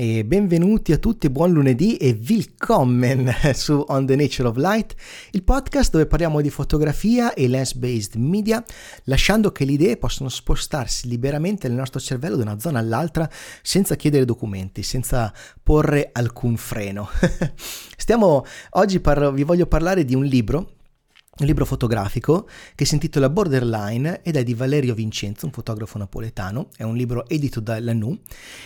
e benvenuti a tutti, buon lunedì e willkommen su On the Nature of Light, il podcast dove parliamo di fotografia e lens-based media, lasciando che le idee possano spostarsi liberamente nel nostro cervello da una zona all'altra senza chiedere documenti, senza porre alcun freno. Stiamo, oggi parlo, vi voglio parlare di un libro libro fotografico che si intitola Borderline ed è di Valerio Vincenzo, un fotografo napoletano, è un libro edito da Lanu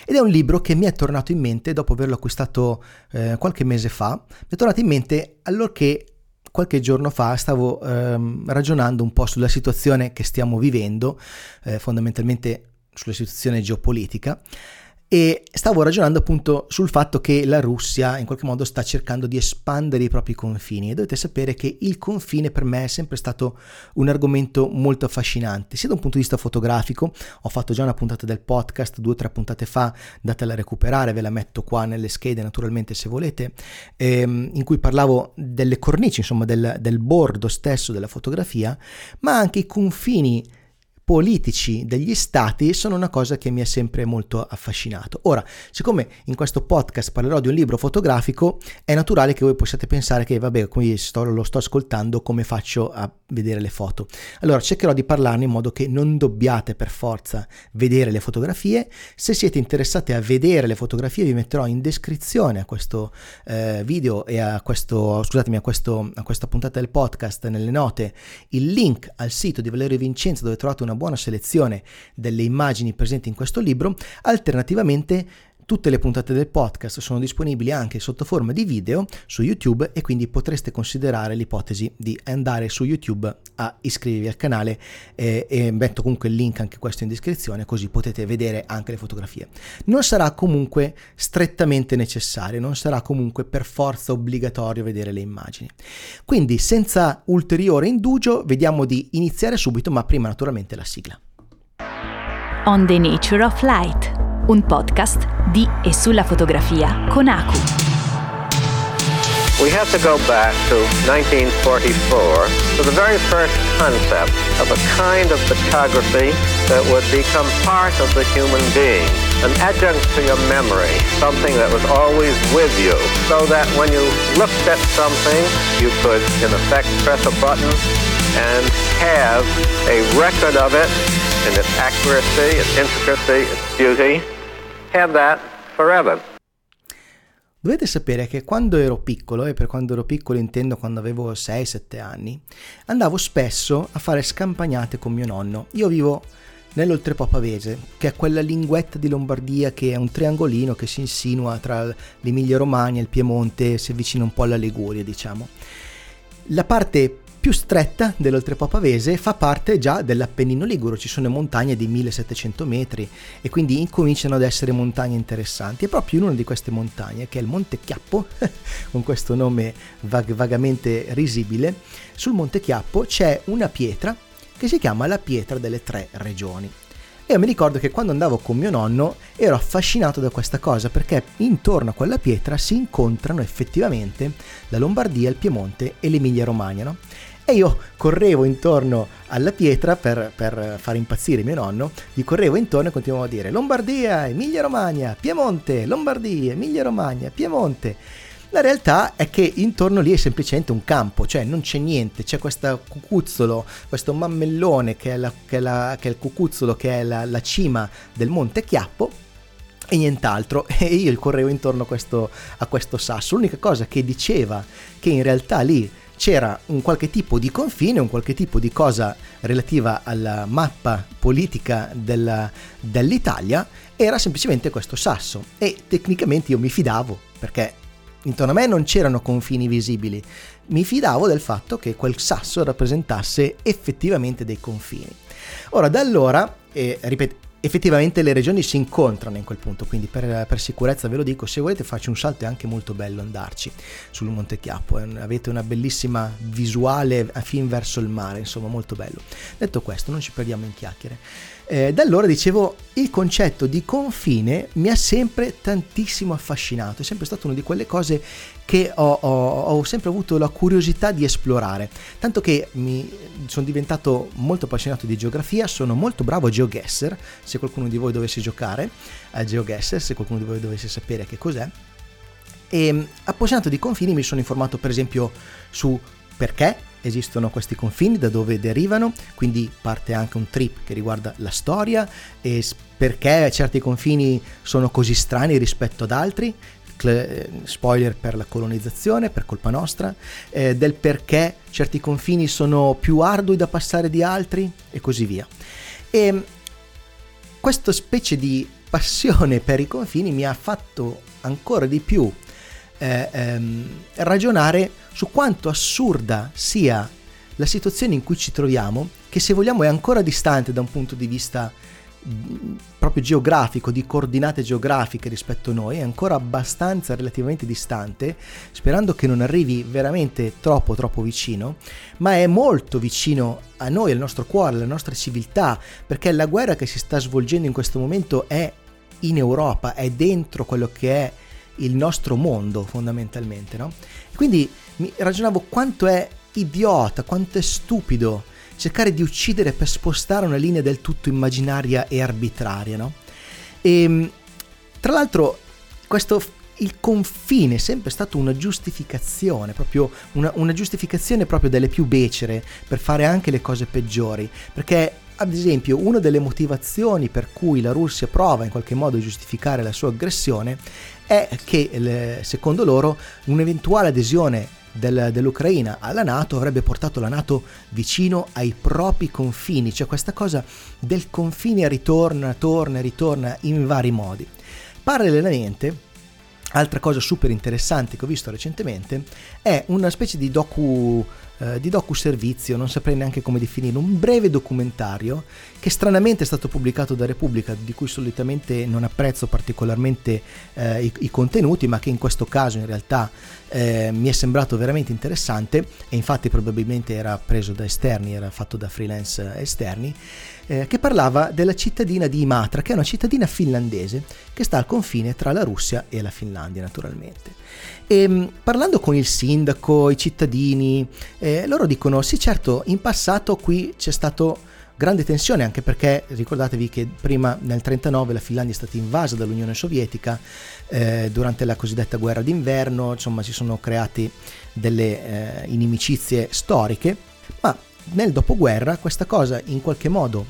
ed è un libro che mi è tornato in mente dopo averlo acquistato eh, qualche mese fa, mi è tornato in mente allorché qualche giorno fa stavo ehm, ragionando un po' sulla situazione che stiamo vivendo, eh, fondamentalmente sulla situazione geopolitica e stavo ragionando appunto sul fatto che la Russia in qualche modo sta cercando di espandere i propri confini e dovete sapere che il confine per me è sempre stato un argomento molto affascinante, sia da un punto di vista fotografico, ho fatto già una puntata del podcast due o tre puntate fa, datela a recuperare, ve la metto qua nelle schede naturalmente se volete, ehm, in cui parlavo delle cornici, insomma del, del bordo stesso della fotografia, ma anche i confini politici degli stati sono una cosa che mi ha sempre molto affascinato. Ora, siccome in questo podcast parlerò di un libro fotografico, è naturale che voi possiate pensare che, vabbè, qui sto, lo sto ascoltando, come faccio a vedere le foto? Allora, cercherò di parlarne in modo che non dobbiate per forza vedere le fotografie. Se siete interessati a vedere le fotografie, vi metterò in descrizione a questo eh, video e a questo, scusatemi, a, questo, a questa puntata del podcast, nelle note, il link al sito di Valerio Vincenzo dove trovate una una buona selezione delle immagini presenti in questo libro, alternativamente Tutte le puntate del podcast sono disponibili anche sotto forma di video su YouTube e quindi potreste considerare l'ipotesi di andare su YouTube a iscrivervi al canale eh, e metto comunque il link anche questo in descrizione così potete vedere anche le fotografie. Non sarà comunque strettamente necessario, non sarà comunque per forza obbligatorio vedere le immagini. Quindi senza ulteriore indugio vediamo di iniziare subito ma prima naturalmente la sigla. On the Nature of Light un podcast di e sulla fotografia con Aku. We have to go back to 1944 to the very first concept of a kind of photography that would become part of the human being, an adjunct to your memory, something that was always with you, so that when you looked at something, you could, in effect, press a button and have a record of it in its accuracy, its intricacy, its beauty, have that forever. Dovete sapere che quando ero piccolo, e per quando ero piccolo intendo quando avevo 6-7 anni, andavo spesso a fare scampagnate con mio nonno. Io vivo nell'Oltrepo Pavese, che è quella linguetta di Lombardia che è un triangolino che si insinua tra l'Emilia Romagna il Piemonte, si avvicina un po' alla Liguria, diciamo. La parte più stretta dell'Oltrepo Pavese fa parte già dell'Appennino Liguro, ci sono montagne di 1700 metri e quindi incominciano ad essere montagne interessanti. E proprio in una di queste montagne, che è il Monte Chiappo, con questo nome vag- vagamente risibile, sul Monte Chiappo c'è una pietra che si chiama la pietra delle tre regioni. Io mi ricordo che quando andavo con mio nonno ero affascinato da questa cosa perché intorno a quella pietra si incontrano effettivamente la Lombardia, il Piemonte e l'Emilia Romagna. No? E io correvo intorno alla pietra per, per, far impazzire mio nonno, gli correvo intorno e continuavo a dire Lombardia, Emilia Romagna, Piemonte, Lombardia, Emilia Romagna, Piemonte. La realtà è che intorno lì è semplicemente un campo, cioè non c'è niente, c'è questo cucuzzolo, questo mammellone che è, la, che è, la, che è il cucuzzolo, che è la, la cima del Monte Chiappo, e nient'altro e io correvo intorno a questo, a questo sasso. L'unica cosa che diceva che in realtà lì c'era un qualche tipo di confine, un qualche tipo di cosa relativa alla mappa politica della, dell'Italia, era semplicemente questo sasso e tecnicamente io mi fidavo perché intorno a me non c'erano confini visibili, mi fidavo del fatto che quel sasso rappresentasse effettivamente dei confini. Ora da allora, eh, ripeto, effettivamente le regioni si incontrano in quel punto, quindi per, per, sicurezza ve lo dico, se volete faccio un salto è anche molto bello andarci sul Monte Chiappo, avete una bellissima visuale fin verso il mare, insomma molto bello. Detto questo, non ci perdiamo in chiacchiere. Eh, da allora dicevo, il concetto di confine mi ha sempre tantissimo affascinato, è sempre stata una di quelle cose che ho, ho, ho, sempre avuto la curiosità di esplorare, tanto che mi sono diventato molto appassionato di geografia, sono molto bravo a GeoGuessr, se qualcuno di voi dovesse giocare a GeoGuessr, se qualcuno di voi dovesse sapere che cos'è. E appassionato di confini mi sono informato per esempio su perché esistono questi confini, da dove derivano, quindi parte anche un trip che riguarda la storia e perché certi confini sono così strani rispetto ad altri, spoiler per la colonizzazione, per colpa nostra, eh, del perché certi confini sono più ardui da passare di altri e così via. E questa specie di passione per i confini mi ha fatto ancora di più eh, ehm, ragionare su quanto assurda sia la situazione in cui ci troviamo, che se vogliamo è ancora distante da un punto di vista proprio geografico, di coordinate geografiche rispetto a noi, è ancora abbastanza relativamente distante, sperando che non arrivi veramente troppo troppo vicino, ma è molto vicino a noi, al nostro cuore, alla nostra civiltà, perché la guerra che si sta svolgendo in questo momento è in Europa, è dentro quello che è il nostro mondo fondamentalmente, no? Quindi mi ragionavo quanto è idiota, quanto è stupido cercare di uccidere per spostare una linea del tutto immaginaria e arbitraria, no? E ehm, tra l'altro questo il confine è sempre stato una giustificazione, proprio una, una, giustificazione proprio delle più becere per fare anche le cose peggiori, perché ad esempio una delle motivazioni per cui la Russia prova in qualche modo a giustificare la sua aggressione è che secondo loro un'eventuale adesione del, dell'Ucraina alla Nato avrebbe portato la Nato vicino ai propri confini, cioè questa cosa del confine ritorna, torna, ritorna in vari modi. Parallelamente, altra cosa super interessante che ho visto recentemente è una specie di docu eh, di docu-servizio, non saprei neanche come definirlo, un breve documentario che stranamente è stato pubblicato da Repubblica, di cui solitamente non apprezzo particolarmente eh, i, i, contenuti, ma che in questo caso in realtà eh, mi è sembrato veramente interessante e infatti probabilmente era preso da esterni, era fatto da freelance esterni, eh, che parlava della cittadina di Imatra, che è una cittadina finlandese che sta al confine tra la Russia e la Finlandia naturalmente. E ehm, parlando con il sindaco, i cittadini, eh, loro dicono sì certo, in passato qui c'è stato grande tensione anche perché ricordatevi che prima nel 1939 la Finlandia è stata invasa dall'Unione Sovietica eh, durante la cosiddetta guerra d'inverno, insomma si sono create delle eh, inimicizie storiche, ma nel dopoguerra questa cosa in qualche modo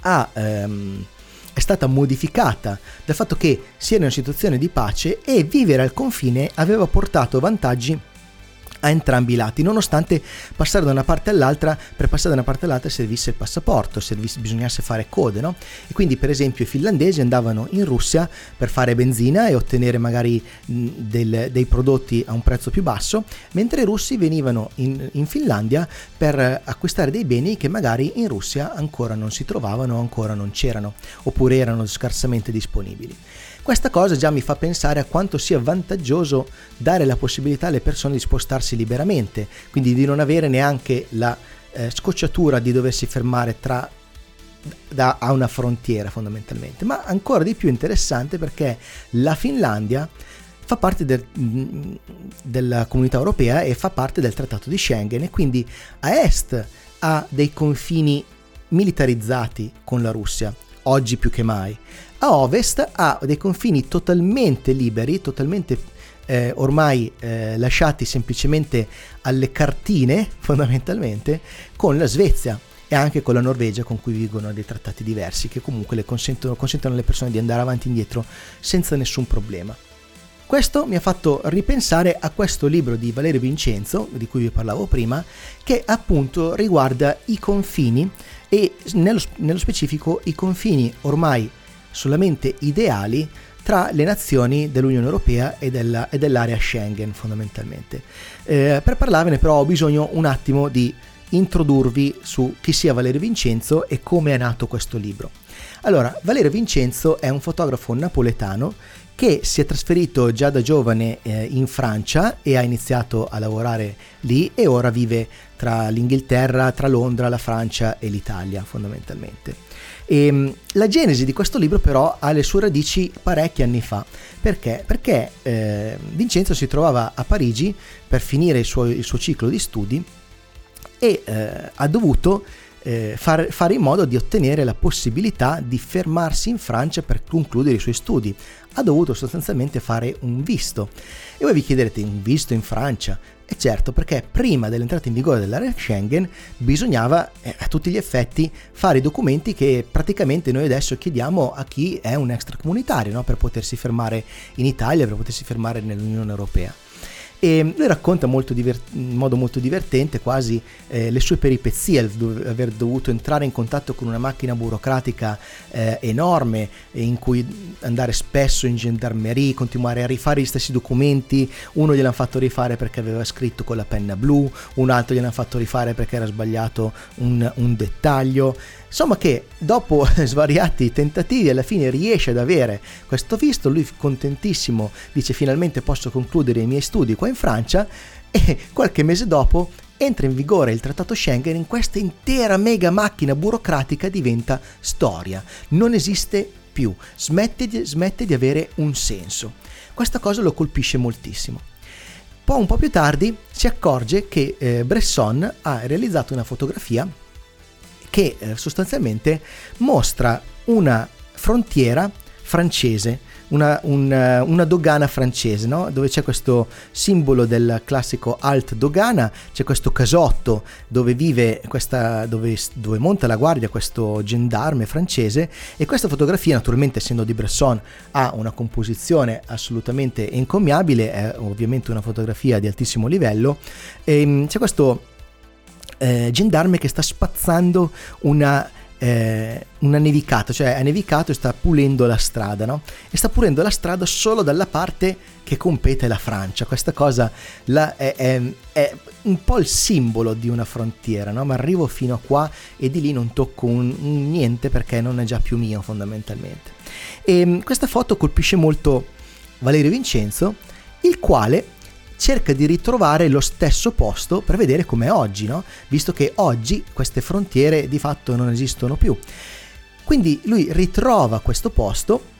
ha ehm, è stata modificata dal fatto che si era in una situazione di pace e vivere al confine aveva portato vantaggi a entrambi i lati, nonostante passare da una parte all'altra, per passare da una parte all'altra servisse il passaporto, servisse, bisognasse fare code, no? E quindi per esempio i finlandesi andavano in Russia per fare benzina e ottenere magari del, dei prodotti a un prezzo più basso, mentre i russi venivano in, in Finlandia per acquistare dei beni che magari in Russia ancora non si trovavano, ancora non c'erano, oppure erano scarsamente disponibili. Questa cosa già mi fa pensare a quanto sia vantaggioso dare la possibilità alle persone di spostarsi liberamente, quindi di non avere neanche la eh, scocciatura di doversi fermare tra da, a una frontiera fondamentalmente, ma ancora di più interessante perché la Finlandia fa parte del, mm, della comunità europea e fa parte del trattato di Schengen e quindi a est ha dei confini militarizzati con la Russia, oggi più che mai. A ovest ha dei confini totalmente liberi, totalmente eh, ormai eh, lasciati semplicemente alle cartine, fondamentalmente, con la Svezia e anche con la Norvegia con cui vigono dei trattati diversi che comunque consentono, consentono alle persone di andare avanti e indietro senza nessun problema. Questo mi ha fatto ripensare a questo libro di Valerio Vincenzo, di cui vi parlavo prima, che appunto riguarda i confini e nello, nello specifico i confini ormai solamente ideali tra le nazioni dell'Unione Europea e, della, e dell'area Schengen fondamentalmente. Eh, per parlarvene però ho bisogno un attimo di introdurvi su chi sia Valerio Vincenzo e come è nato questo libro. Allora, Valerio Vincenzo è un fotografo napoletano che si è trasferito già da giovane eh, in Francia e ha iniziato a lavorare lì e ora vive tra l'Inghilterra, tra Londra, la Francia e l'Italia fondamentalmente. E ehm, la genesi di questo libro però ha le sue radici parecchi anni fa. Perché? Perché eh, Vincenzo si trovava a Parigi per finire il suo, il suo ciclo di studi e eh, ha dovuto eh, far, fare in modo di ottenere la possibilità di fermarsi in Francia per concludere i suoi studi. Ha dovuto sostanzialmente fare un visto. E voi vi chiederete, un visto in Francia? E certo, perché prima dell'entrata in vigore dell'area Schengen bisognava eh, a tutti gli effetti fare i documenti che praticamente noi adesso chiediamo a chi è un extracomunitario no? per potersi fermare in Italia, per potersi fermare nell'Unione Europea. E lui racconta molto divert- in modo molto divertente quasi eh, le sue peripezie, il aver dovuto entrare in contatto con una macchina burocratica eh, enorme in cui andare spesso in gendarmerie, continuare a rifare gli stessi documenti, uno gliel'hanno fatto rifare perché aveva scritto con la penna blu, un altro gliel'hanno fatto rifare perché era sbagliato un, un dettaglio. Insomma che dopo svariati tentativi alla fine riesce ad avere questo visto, lui contentissimo dice finalmente posso concludere i miei studi qua in Francia e qualche mese dopo entra in vigore il trattato Schengen in questa intera mega macchina burocratica diventa storia, non esiste più, smette di, smette di avere un senso. Questa cosa lo colpisce moltissimo. Poi un po' più tardi si accorge che eh, Bresson ha realizzato una fotografia che eh, sostanzialmente mostra una frontiera francese, una, una, una dogana francese, no? dove c'è questo simbolo del classico alt dogana, c'è questo casotto dove vive questa, dove, dove monta la guardia questo gendarme francese e questa fotografia naturalmente essendo di Bresson ha una composizione assolutamente encomiabile, è ovviamente una fotografia di altissimo livello e ehm, c'è questo eh, gendarme che sta spazzando una, eh, una nevicata, cioè ha nevicato e sta pulendo la strada, no? E sta pulendo la strada solo dalla parte che compete la Francia. Questa cosa la, è, è, è, un po' il simbolo di una frontiera, no? Ma arrivo fino a qua e di lì non tocco un, un niente perché non è già più mio fondamentalmente. E ehm, questa foto colpisce molto Valerio Vincenzo, il quale cerca di ritrovare lo stesso posto per vedere com'è oggi, no? visto che oggi queste frontiere di fatto non esistono più. Quindi lui ritrova questo posto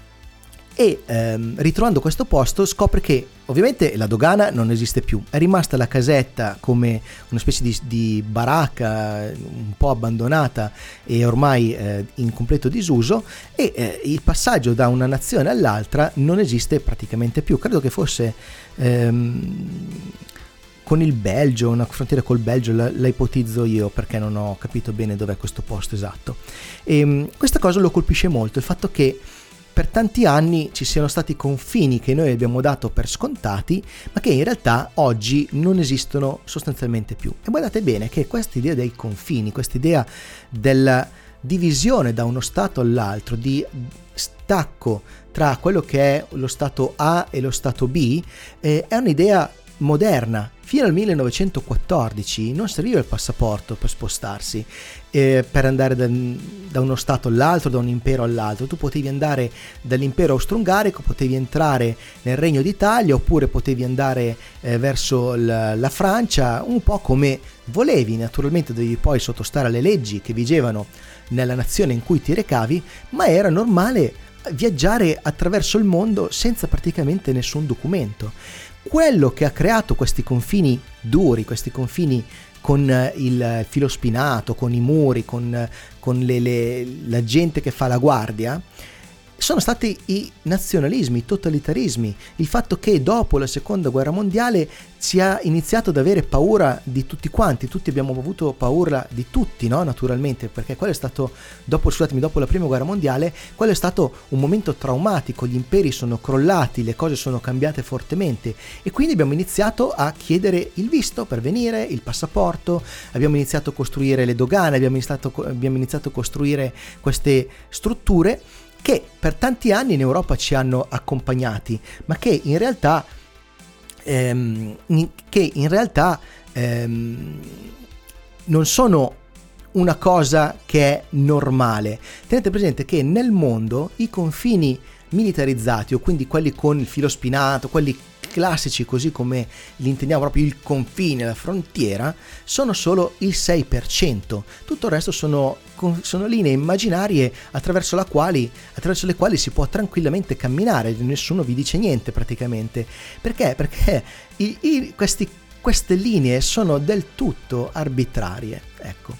e ehm, ritrovando questo posto scopre che ovviamente la dogana non esiste più, è rimasta la casetta come una specie di, di baracca un po' abbandonata e ormai eh, in completo disuso. E eh, il passaggio da una nazione all'altra non esiste praticamente più, credo che fosse ehm, con il Belgio, una frontiera col Belgio, la, la, ipotizzo io perché non ho capito bene dov'è questo posto esatto. E ehm, questa cosa lo colpisce molto, il fatto che per tanti anni ci siano stati confini che noi abbiamo dato per scontati, ma che in realtà oggi non esistono sostanzialmente più. E guardate bene che questa idea dei confini, questa idea della divisione da uno stato all'altro, di stacco tra quello che è lo stato A e lo stato B, eh, è un'idea moderna. Fino al 1914 non serviva il passaporto per spostarsi, eh, per andare da, da, uno stato all'altro, da un impero all'altro. Tu potevi andare dall'impero austro-ungarico, potevi entrare nel Regno d'Italia oppure potevi andare eh, verso la, la Francia, un po' come volevi. Naturalmente dovevi poi sottostare alle leggi che vigevano nella nazione in cui ti recavi, ma era normale viaggiare attraverso il mondo senza praticamente nessun documento quello che ha creato questi confini duri, questi confini con eh, il filo spinato, con i muri, con, eh, con le, le, la gente che fa la guardia, sono stati i nazionalismi, i totalitarismi, il fatto che dopo la seconda guerra mondiale si è iniziato ad avere paura di tutti quanti, tutti abbiamo avuto paura di tutti, no? naturalmente, perché quello è stato, dopo, scusatemi, dopo la prima guerra mondiale, quello è stato un momento traumatico, gli imperi sono crollati, le cose sono cambiate fortemente e quindi abbiamo iniziato a chiedere il visto per venire, il passaporto, abbiamo iniziato a costruire le dogane, abbiamo iniziato, abbiamo iniziato a costruire queste strutture che per tanti anni in Europa ci hanno accompagnati, ma che in realtà, ehm, che in realtà ehm, non sono una cosa che è normale. Tenete presente che nel mondo i confini militarizzati, o quindi quelli con il filo spinato, quelli classici, così come li intendiamo proprio il confine, la frontiera, sono solo il 6%. Tutto il resto sono, sono linee immaginarie attraverso, quali, attraverso, le quali si può tranquillamente camminare, nessuno vi dice niente praticamente. Perché? Perché i, i, questi, queste linee sono del tutto arbitrarie. Ecco.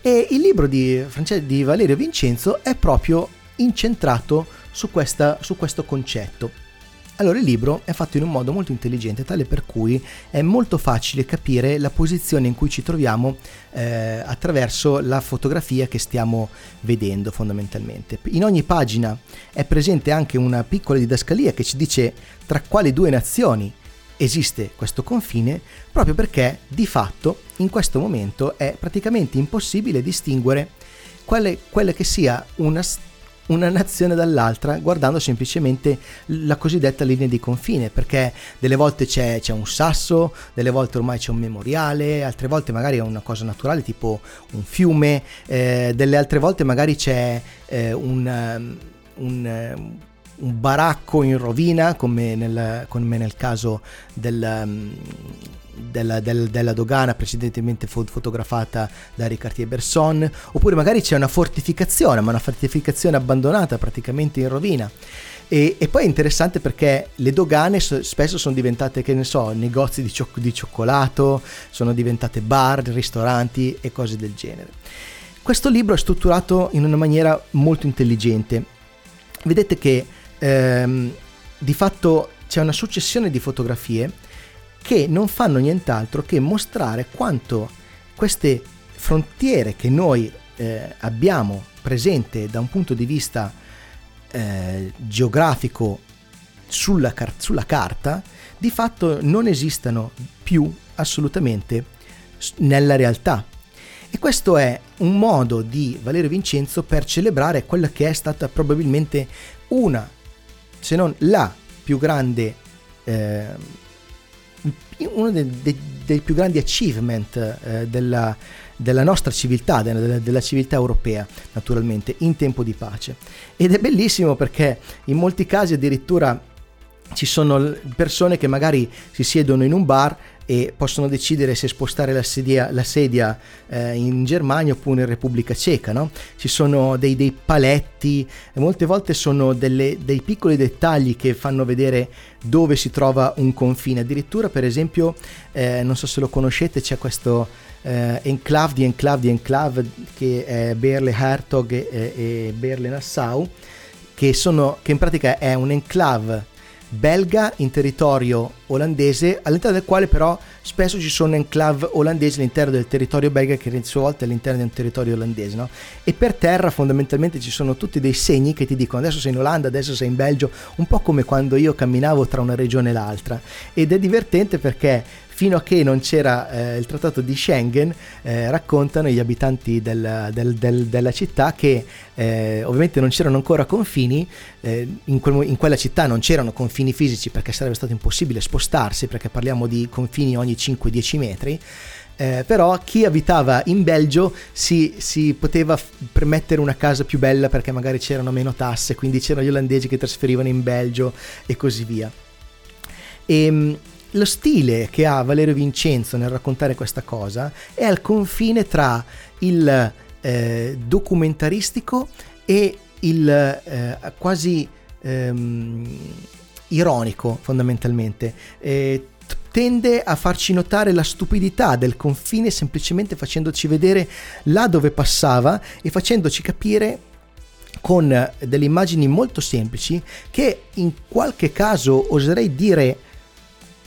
E il libro di, di Valerio Vincenzo è proprio incentrato su, questa, su questo concetto. Allora il libro è fatto in un modo molto intelligente, tale per cui è molto facile capire la posizione in cui ci troviamo eh, attraverso la fotografia che stiamo vedendo fondamentalmente. In ogni pagina è presente anche una piccola didascalia che ci dice tra quali due nazioni esiste questo confine, proprio perché di fatto in questo momento è praticamente impossibile distinguere quale, quale che sia una una nazione dall'altra guardando semplicemente la cosiddetta linea di confine perché delle volte c'è, c'è, un sasso, delle volte ormai c'è un memoriale, altre volte magari è una cosa naturale tipo un fiume, eh, delle altre volte magari c'è eh, un, um, un, um, un, baracco in rovina come nel, come nel caso del... Um, della, del, della, dogana precedentemente fotografata da Ricartier-Besson, oppure magari c'è una fortificazione, ma una fortificazione abbandonata praticamente in rovina. E, e, poi è interessante perché le dogane spesso sono diventate, che ne so, negozi di, cioc- di cioccolato, sono diventate bar, ristoranti e cose del genere. Questo libro è strutturato in una maniera molto intelligente. Vedete che ehm, di fatto c'è una successione di fotografie che non fanno nient'altro che mostrare quanto queste frontiere che noi eh, abbiamo presente da un punto di vista eh, geografico sulla, car- sulla carta, di fatto non esistano più assolutamente nella realtà. E questo è un modo di Valerio Vincenzo per celebrare quella che è stata probabilmente una, se non la più grande eh, uno dei, dei, dei più grandi achievement eh, della, della, nostra civiltà, della, della, civiltà europea, naturalmente, in tempo di pace. Ed è bellissimo perché in molti casi addirittura ci sono persone che magari si siedono in un bar e possono decidere se spostare la sedia, la sedia eh, in Germania oppure in Repubblica Ceca. No? Ci sono dei, dei paletti, molte volte sono delle, dei piccoli dettagli che fanno vedere dove si trova un confine. Addirittura, per esempio, eh, non so se lo conoscete, c'è questo eh, enclave di enclave di enclave che è Berle Hertog e, e Berle Nassau, che, sono, che in pratica è un enclave belga in territorio olandese, all'interno del quale però spesso ci sono enclave olandesi all'interno del territorio belga che a sua volta è all'interno di un territorio olandese. No? E per terra fondamentalmente ci sono tutti dei segni che ti dicono adesso sei in Olanda, adesso sei in Belgio, un po' come quando io camminavo tra una regione e l'altra. Ed è divertente perché fino a che non c'era eh, il trattato di Schengen, eh, raccontano gli abitanti del, del, del, della città che eh, ovviamente non c'erano ancora confini, eh, in, quel, in, quella città non c'erano confini fisici perché sarebbe stato impossibile spostarsi, perché parliamo di confini ogni 5-10 metri. Eh, però chi abitava in Belgio si, si, poteva permettere una casa più bella perché magari c'erano meno tasse, quindi c'erano gli olandesi che trasferivano in Belgio e così via. E, ehm, lo stile che ha Valerio Vincenzo nel raccontare questa cosa è al confine tra il eh, documentaristico e il eh, quasi ehm, ironico fondamentalmente. Eh, tende a farci notare la stupidità del confine semplicemente facendoci vedere là dove passava e facendoci capire con delle immagini molto semplici che in qualche caso oserei dire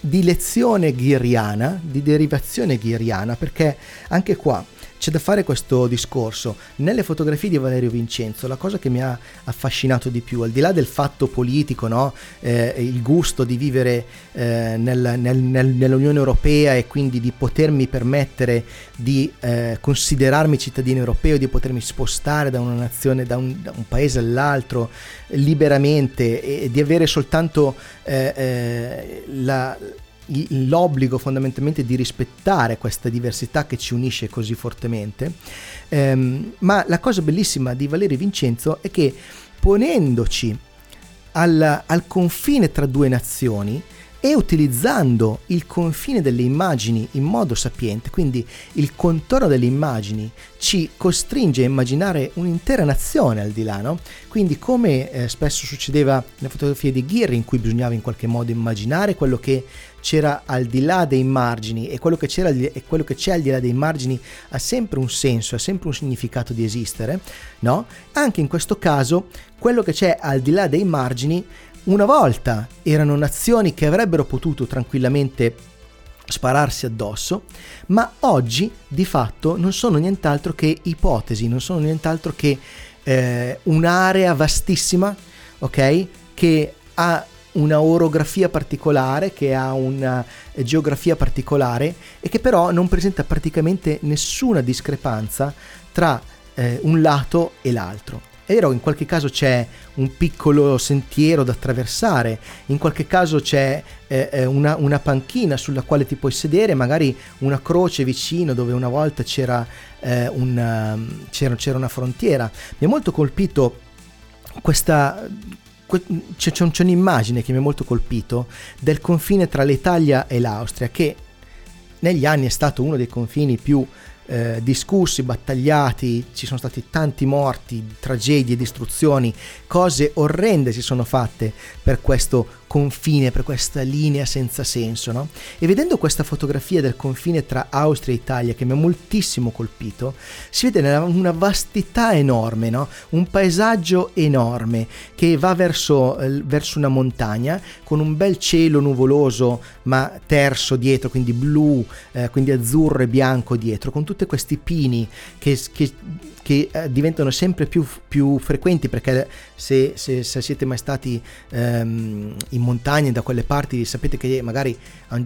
di lezione ghiriana, di derivazione ghiriana, perché anche qua c'è da fare questo discorso. Nelle fotografie di Valerio Vincenzo, la cosa che mi ha affascinato di più, al di là del fatto politico, no? eh, il gusto di vivere eh, nel, nel, nel, nell'Unione Europea e quindi di potermi permettere di eh, considerarmi cittadino europeo, di potermi spostare da una nazione, da un, da un paese all'altro liberamente e, di avere soltanto eh, eh, la l'obbligo fondamentalmente di rispettare questa diversità che ci unisce così fortemente. Um, ma la cosa bellissima di Valerio Vincenzo è che ponendoci al, al confine tra due nazioni, e utilizzando il confine delle immagini in modo sapiente, quindi il contorno delle immagini ci costringe a immaginare un'intera nazione al di là, no? Quindi come eh, spesso succedeva nelle fotografie di Ghirri in cui bisognava in qualche modo immaginare quello che c'era al di là dei margini e quello che, c'era, e quello che c'è al di là dei margini ha sempre un senso, ha sempre un significato di esistere, no? Anche in questo caso quello che c'è al di là dei margini una volta erano nazioni che avrebbero potuto tranquillamente spararsi addosso, ma oggi di fatto non sono nient'altro che ipotesi, non sono nient'altro che eh, un'area vastissima, ok? Che ha una orografia particolare, che ha una geografia particolare e che però non presenta praticamente nessuna discrepanza tra eh, un lato e l'altro. È vero, in qualche caso c'è un piccolo sentiero da attraversare, in qualche caso c'è eh, eh una, una, panchina sulla quale ti puoi sedere, magari una croce vicino dove una volta c'era, eh, una, c'era, c'era una frontiera. Mi ha molto colpito questa, c'è, c'è, un'immagine che mi ha molto colpito del confine tra l'Italia e l'Austria che negli anni è stato uno dei confini più eh, discussi, battagliati, ci sono stati tanti morti, tragedie, distruzioni, cose orrende si sono fatte per questo confine, per questa linea senza senso. No? E vedendo questa fotografia del confine tra Austria e Italia che mi ha moltissimo colpito, si vede una vastità enorme, no? un paesaggio enorme che va verso, eh, verso una montagna con un bel cielo nuvoloso ma terso dietro, quindi blu, eh, quindi azzurro e bianco dietro, con tutti questi pini che, che che eh, diventano sempre più, più, frequenti perché se, se, se siete mai stati ehm, in montagna da quelle parti sapete che magari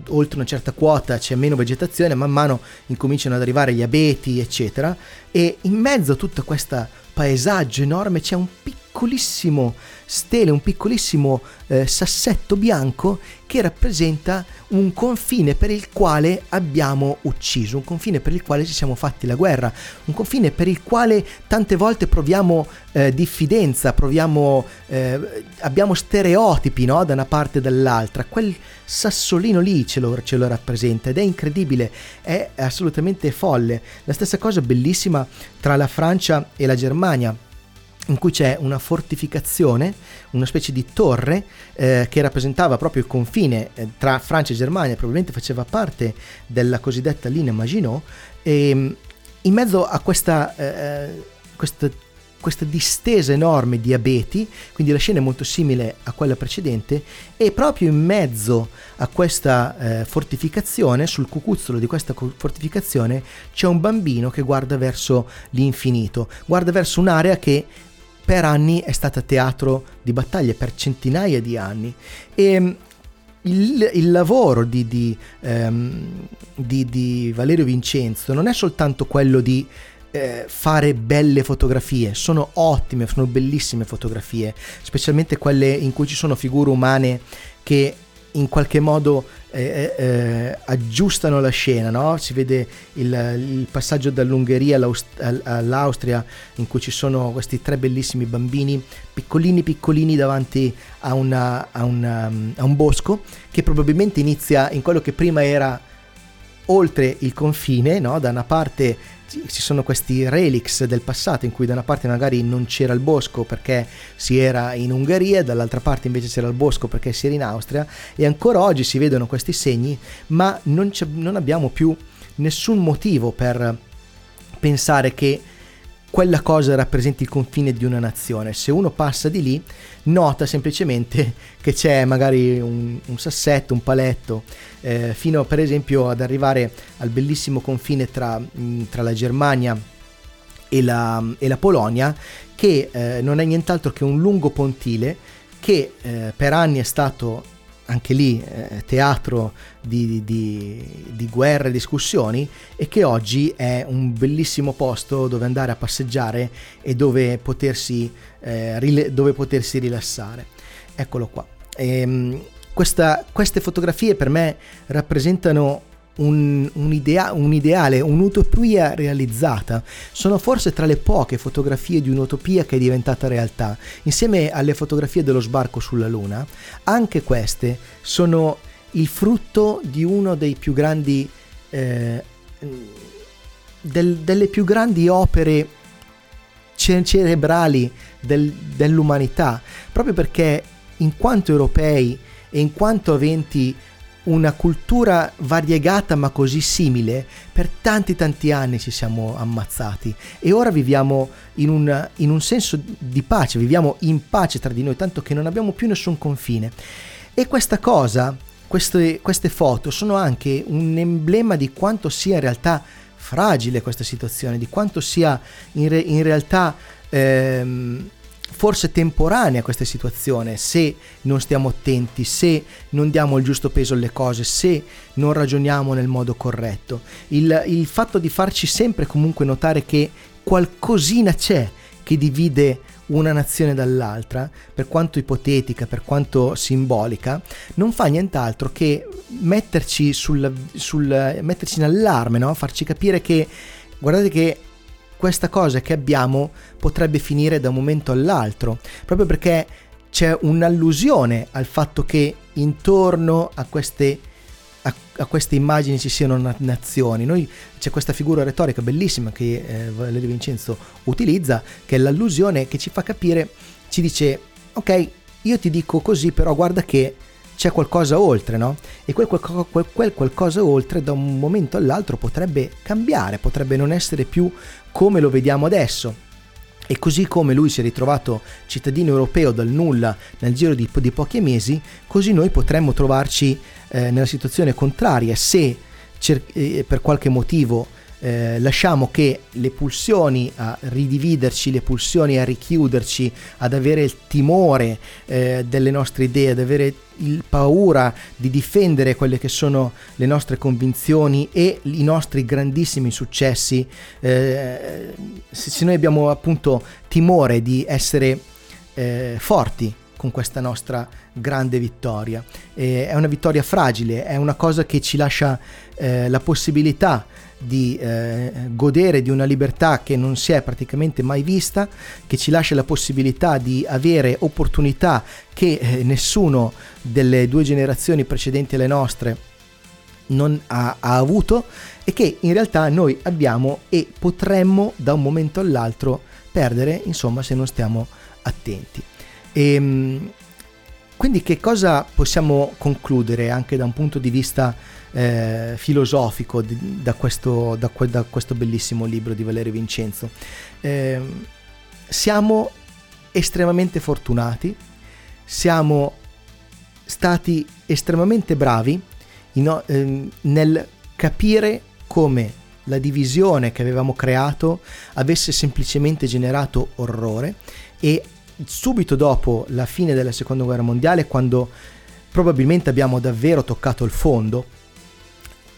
oltre una certa quota c'è meno vegetazione, man mano incominciano ad arrivare gli abeti eccetera. E in mezzo a tutto questo paesaggio enorme c'è un piccolissimo stele, un piccolissimo eh, sassetto bianco che rappresenta un confine per il quale abbiamo ucciso, un confine per il quale ci siamo fatti la guerra, un confine per il quale tante volte proviamo eh, diffidenza, proviamo, eh, abbiamo stereotipi no? da una parte e dall'altra. Quel sassolino lì ce lo, ce lo rappresenta ed è incredibile, è assolutamente folle. La stessa cosa bellissima tra la Francia e la Germania in cui c'è una fortificazione, una specie di torre eh, che rappresentava proprio il confine eh, tra Francia e Germania, probabilmente faceva parte della cosiddetta linea Maginot, e mm, in mezzo a questa, eh, eh, questa, questa distesa enorme di abeti, quindi la scena è molto simile a quella precedente, e proprio in mezzo a questa eh, fortificazione, sul cucuzzolo di questa fortificazione, c'è un bambino che guarda verso l'infinito, guarda verso un'area che per anni è stata teatro di battaglie, per centinaia di anni. E mm, il, il lavoro di, di, um, di, di, Valerio Vincenzo non è soltanto quello di eh, fare belle fotografie, sono ottime, sono bellissime fotografie, specialmente quelle in cui ci sono figure umane che in qualche modo eh, eh, eh, aggiustano la scena, no? si vede il, il passaggio dall'Ungheria all'Austria in cui ci sono questi tre bellissimi bambini piccolini piccolini davanti a, una, a, una, a un bosco che probabilmente inizia in quello che prima era oltre il confine, no? da una parte ci sono questi relics del passato in cui da una parte magari non c'era il bosco perché si era in Ungheria, dall'altra parte invece c'era il bosco perché si era in Austria e ancora oggi si vedono questi segni, ma non, non abbiamo più nessun motivo per pensare che quella cosa rappresenti il confine di una nazione. Se uno passa di lì, nota semplicemente che c'è magari un, un sassetto, un paletto, eh, fino per esempio ad arrivare al bellissimo confine tra, mm, tra la Germania e la, e la Polonia, che eh, non è nient'altro che un lungo pontile che eh, per anni è stato anche lì eh, teatro di, di, di, guerre e discussioni e che oggi è un bellissimo posto dove andare a passeggiare e dove potersi, eh, rile- dove potersi rilassare. Eccolo qua. E, ehm, questa, queste fotografie per me rappresentano un, un, idea, un, ideale, un'utopia realizzata. Sono forse tra le poche fotografie di un'utopia che è diventata realtà. Insieme alle fotografie dello sbarco sulla Luna, anche queste sono il frutto di uno dei più grandi eh, del, delle più grandi opere cerebrali del, dell'umanità, proprio perché in quanto europei e in quanto aventi una cultura variegata ma così simile, per tanti tanti anni ci siamo ammazzati e ora viviamo in un, in un senso di pace, viviamo in pace tra di noi, tanto che non abbiamo più nessun confine. E questa cosa, queste, queste foto, sono anche un emblema di quanto sia in realtà fragile questa situazione, di quanto sia in, re, in realtà... Ehm, forse temporanea questa situazione se non stiamo attenti, se non diamo il giusto peso alle cose, se non ragioniamo nel modo corretto. Il, il fatto di farci sempre comunque notare che qualcosina c'è che divide una nazione dall'altra, per quanto ipotetica, per quanto simbolica, non fa nient'altro che metterci, sul, sul, metterci in allarme, no? farci capire che guardate che questa cosa che abbiamo potrebbe finire da un momento all'altro, proprio perché c'è un'allusione al fatto che intorno a queste, a, a queste immagini ci siano nazioni. Noi, c'è questa figura retorica bellissima che eh, Valerio Vincenzo utilizza, che è l'allusione che ci fa capire, ci dice, ok, io ti dico così, però guarda che c'è qualcosa oltre, no? E quel, quel, quel, quel, qualcosa oltre da un momento all'altro potrebbe cambiare, potrebbe non essere più come lo vediamo adesso. E così come lui si è ritrovato cittadino europeo dal nulla nel giro di, di pochi mesi, così noi potremmo trovarci eh, nella situazione contraria se cer- eh, per qualche motivo eh, lasciamo che le pulsioni a ridividerci, le pulsioni a richiuderci, ad avere il timore eh, delle nostre idee, ad avere il paura di difendere quelle che sono le nostre convinzioni e i nostri grandissimi successi, eh, se noi abbiamo appunto timore di essere eh, forti con questa nostra grande vittoria. È una vittoria fragile, è una cosa che ci lascia eh, la possibilità di eh, godere di una libertà che non si è praticamente mai vista, che ci lascia la possibilità di avere opportunità che eh, nessuno delle due generazioni precedenti alle nostre non ha, ha, avuto e che in realtà noi abbiamo e potremmo da un momento all'altro perdere, insomma, se non stiamo attenti. E, ehm, quindi che cosa possiamo concludere anche da un punto di vista eh, filosofico di, da, questo, da, da, questo, bellissimo libro di Valerio Vincenzo. Eh, siamo estremamente fortunati, siamo stati estremamente bravi in, eh, nel capire come la divisione che avevamo creato avesse semplicemente generato orrore e subito dopo la fine della seconda guerra mondiale quando probabilmente abbiamo davvero toccato il fondo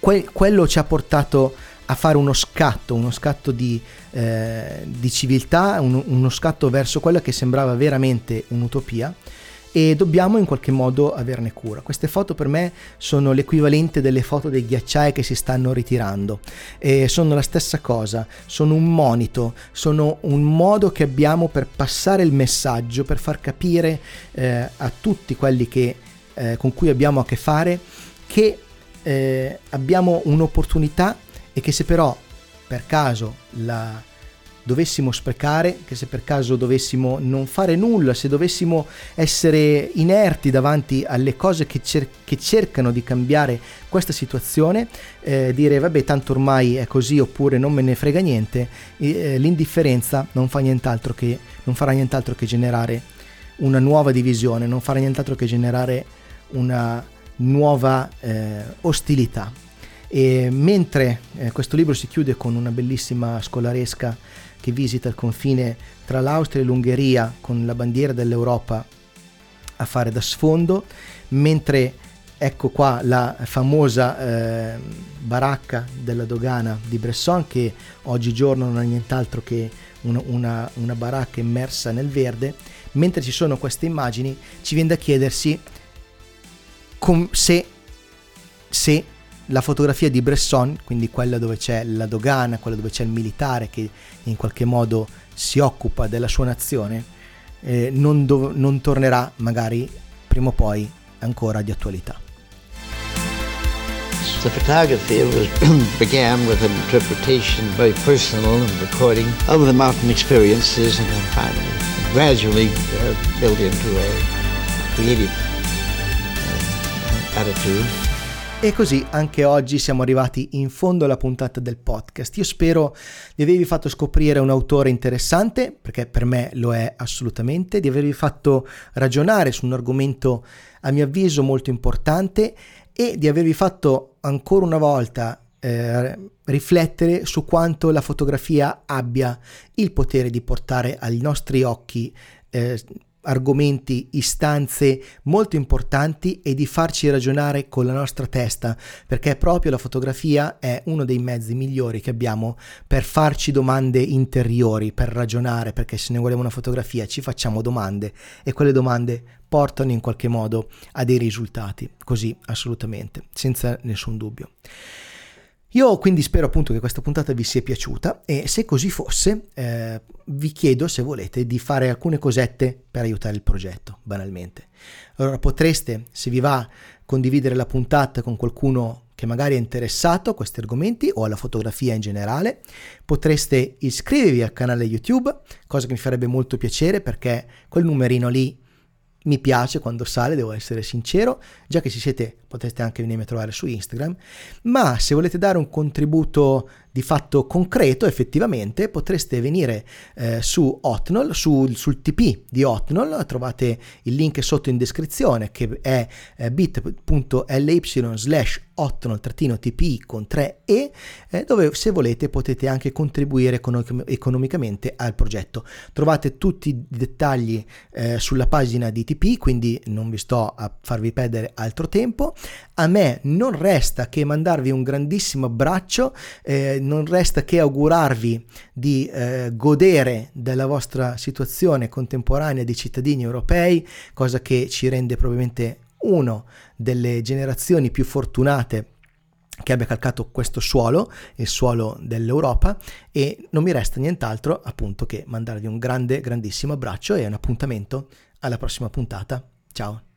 que- quello ci ha portato a fare uno scatto, uno scatto di, eh, di civiltà, un, uno scatto verso quella che sembrava veramente un'utopia e dobbiamo in qualche modo averne cura. Queste foto per me sono l'equivalente delle foto dei ghiacciai che si stanno ritirando e sono la stessa cosa, sono un monito, sono un modo che abbiamo per passare il messaggio, per far capire eh, a tutti quelli che, eh, con cui abbiamo a che fare che eh, abbiamo un'opportunità e che se però per caso la dovessimo sprecare, che se per caso dovessimo non fare nulla, se dovessimo essere inerti davanti alle cose che, cer- che cercano di cambiare questa situazione, eh, dire vabbè tanto ormai è così oppure non me ne frega niente, eh, l'indifferenza non, fa nient'altro che, non farà nient'altro che generare una nuova divisione, non farà nient'altro che generare una nuova eh, ostilità. E mentre eh, questo libro si chiude con una bellissima scolaresca che visita il confine tra l'Austria e l'Ungheria con la bandiera dell'Europa a fare da sfondo, mentre ecco qua la famosa eh, baracca della dogana di Bresson che oggigiorno non è nient'altro che una, una, una baracca immersa nel verde, mentre ci sono queste immagini ci viene da chiedersi com- se, se la fotografia di Bresson, quindi quella dove c'è la dogana, quella dove c'è il militare che in qualche modo si occupa della sua nazione, eh, non, dov- non tornerà magari prima o poi ancora di attualità. The photography was began with an interpretation, very personal and recording of the mountain experiences, and then finally, gradually uh, built into a creative attitude. E così anche oggi siamo arrivati in fondo alla puntata del podcast. Io spero di avervi fatto scoprire un autore interessante, perché per me lo è assolutamente, di avervi fatto ragionare su un argomento a mio avviso molto importante e di avervi fatto ancora una volta eh, riflettere su quanto la fotografia abbia il potere di portare ai nostri occhi eh, argomenti, istanze molto importanti e di farci ragionare con la nostra testa, perché proprio la fotografia è uno dei mezzi migliori che abbiamo per farci domande interiori, per ragionare, perché se ne voleva una fotografia ci facciamo domande e quelle domande portano in qualche modo a dei risultati, così assolutamente, senza nessun dubbio. Io quindi spero appunto che questa puntata vi sia piaciuta e se così fosse eh, vi chiedo se volete di fare alcune cosette per aiutare il progetto, banalmente. Allora potreste, se vi va, condividere la puntata con qualcuno che magari è interessato a questi argomenti o alla fotografia in generale. Potreste iscrivervi al canale YouTube, cosa che mi farebbe molto piacere perché quel numerino lì mi piace quando sale, devo essere sincero, già che ci siete potreste anche venirmi a trovare su Instagram, ma se volete dare un contributo di fatto concreto, effettivamente potreste venire eh, su Hotnol, su, sul TP di Hotnol, trovate il link sotto in descrizione che è eh, bit.ly slash Hotnol-TP con 3E, eh, dove se volete potete anche contribuire econom- economicamente al progetto. Trovate tutti i dettagli eh, sulla pagina di TP, quindi non vi sto a farvi perdere altro tempo. A me non resta che mandarvi un grandissimo abbraccio, eh, non resta che augurarvi di eh, godere della vostra situazione contemporanea di cittadini europei, cosa che ci rende probabilmente uno delle generazioni più fortunate che abbia calcato questo suolo, il suolo dell'Europa, e non mi resta nient'altro appunto che mandarvi un grande, grandissimo abbraccio e un appuntamento alla prossima puntata. Ciao!